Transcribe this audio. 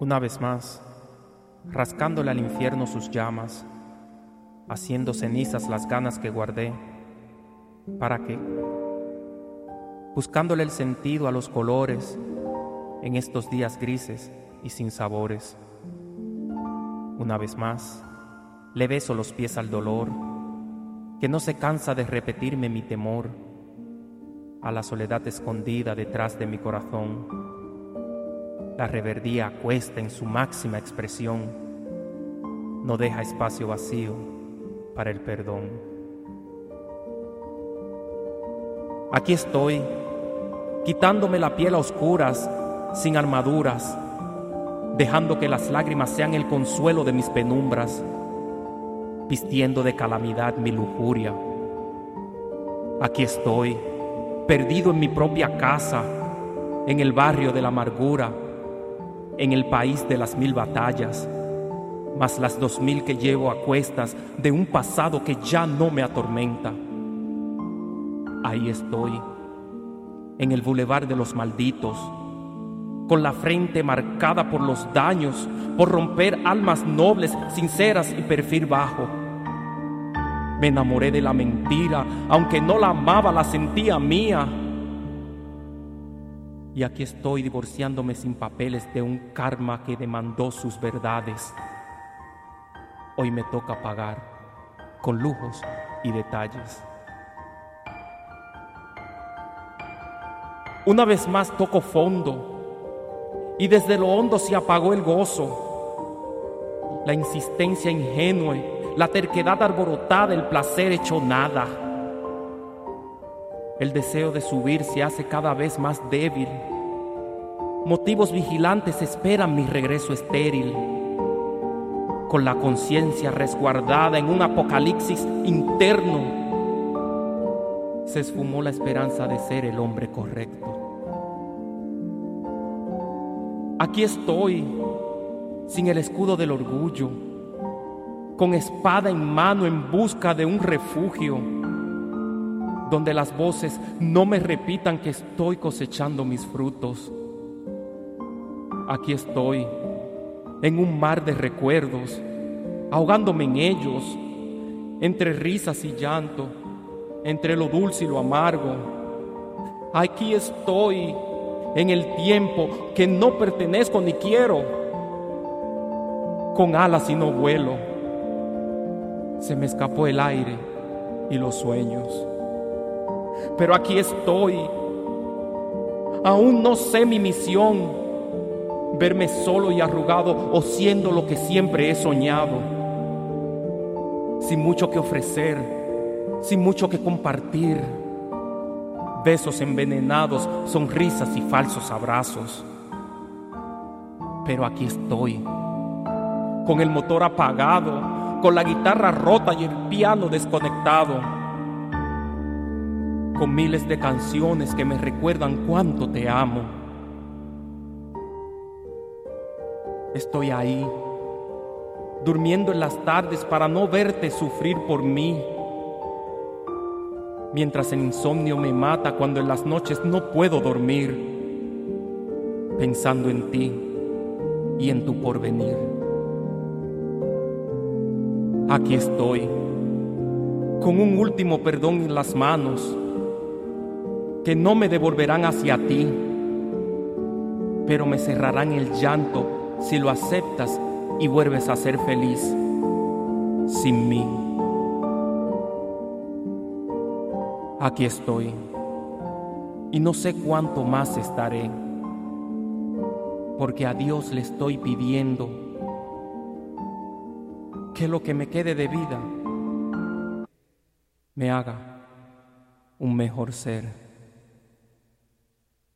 Una vez más, rascándole al infierno sus llamas, haciendo cenizas las ganas que guardé. ¿Para qué? Buscándole el sentido a los colores en estos días grises y sin sabores. Una vez más, le beso los pies al dolor, que no se cansa de repetirme mi temor, a la soledad escondida detrás de mi corazón. La reverdía acuesta en su máxima expresión, no deja espacio vacío para el perdón. Aquí estoy, quitándome la piel a oscuras, sin armaduras, dejando que las lágrimas sean el consuelo de mis penumbras vistiendo de calamidad mi lujuria. Aquí estoy, perdido en mi propia casa, en el barrio de la amargura, en el país de las mil batallas, más las dos mil que llevo a cuestas de un pasado que ya no me atormenta. Ahí estoy, en el bulevar de los malditos, con la frente marcada por los daños, por romper almas nobles, sinceras y perfil bajo me enamoré de la mentira, aunque no la amaba, la sentía mía. Y aquí estoy divorciándome sin papeles de un karma que demandó sus verdades. Hoy me toca pagar con lujos y detalles. Una vez más toco fondo y desde lo hondo se apagó el gozo, la insistencia ingenua la terquedad arborotada, el placer hecho nada. El deseo de subir se hace cada vez más débil. Motivos vigilantes esperan mi regreso estéril. Con la conciencia resguardada en un apocalipsis interno, se esfumó la esperanza de ser el hombre correcto. Aquí estoy, sin el escudo del orgullo con espada en mano en busca de un refugio donde las voces no me repitan que estoy cosechando mis frutos. Aquí estoy, en un mar de recuerdos, ahogándome en ellos, entre risas y llanto, entre lo dulce y lo amargo. Aquí estoy, en el tiempo que no pertenezco ni quiero, con alas y no vuelo se me escapó el aire y los sueños. Pero aquí estoy. Aún no sé mi misión, verme solo y arrugado o siendo lo que siempre he soñado. Sin mucho que ofrecer, sin mucho que compartir. Besos envenenados, sonrisas y falsos abrazos. Pero aquí estoy, con el motor apagado con la guitarra rota y el piano desconectado, con miles de canciones que me recuerdan cuánto te amo. Estoy ahí, durmiendo en las tardes para no verte sufrir por mí, mientras el insomnio me mata cuando en las noches no puedo dormir, pensando en ti y en tu porvenir aquí estoy, con un último perdón en las manos, que no me devolverán hacia ti, pero me cerrarán el llanto si lo aceptas y vuelves a ser feliz sin mí. Aquí estoy y no sé cuánto más estaré, porque a Dios le estoy pidiendo que lo que me quede de vida me haga un mejor ser.